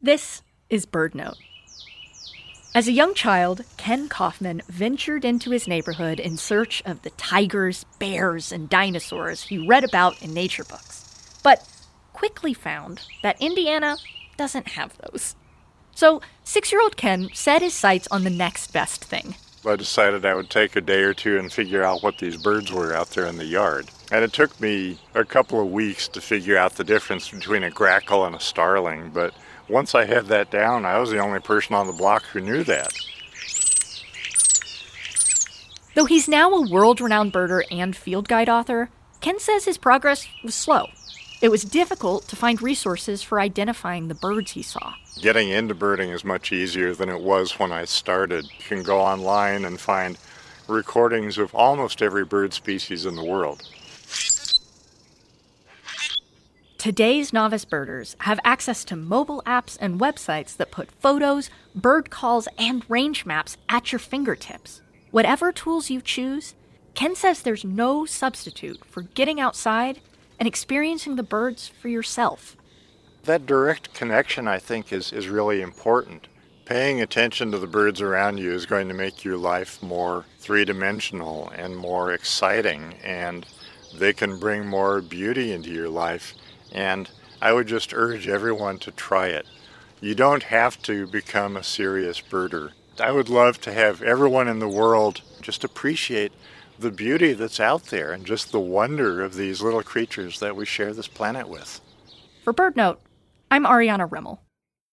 This is BirdNote. As a young child, Kenn Kaufman ventured into his neighborhood in search of the tigers, bears, and dinosaurs he read about in nature books, but quickly found that Indiana doesn't have those. So, six year old Kenn set his sights on the next best thing. I decided I would take a day or two and figure out what these birds were out there in the yard. And it took me a couple of weeks to figure out the difference between a grackle and a starling, but once I had that down, I was the only person on the block who knew that. Though he's now a world renowned birder and field guide author, Kenn says his progress was slow. It was difficult to find resources for identifying the birds he saw. Getting into birding is much easier than it was when I started. You can go online and find recordings of almost every bird species in the world. Today's novice birders have access to mobile apps and websites that put photos, bird calls, and range maps at your fingertips. Whatever tools you choose, Kenn says there's no substitute for getting outside and experiencing the birds for yourself. That direct connection, I think, is, is really important. Paying attention to the birds around you is going to make your life more three dimensional and more exciting, and they can bring more beauty into your life and I would just urge everyone to try it. You don't have to become a serious birder. I would love to have everyone in the world just appreciate the beauty that's out there and just the wonder of these little creatures that we share this planet with. For BirdNote, I'm Ariana Remmel.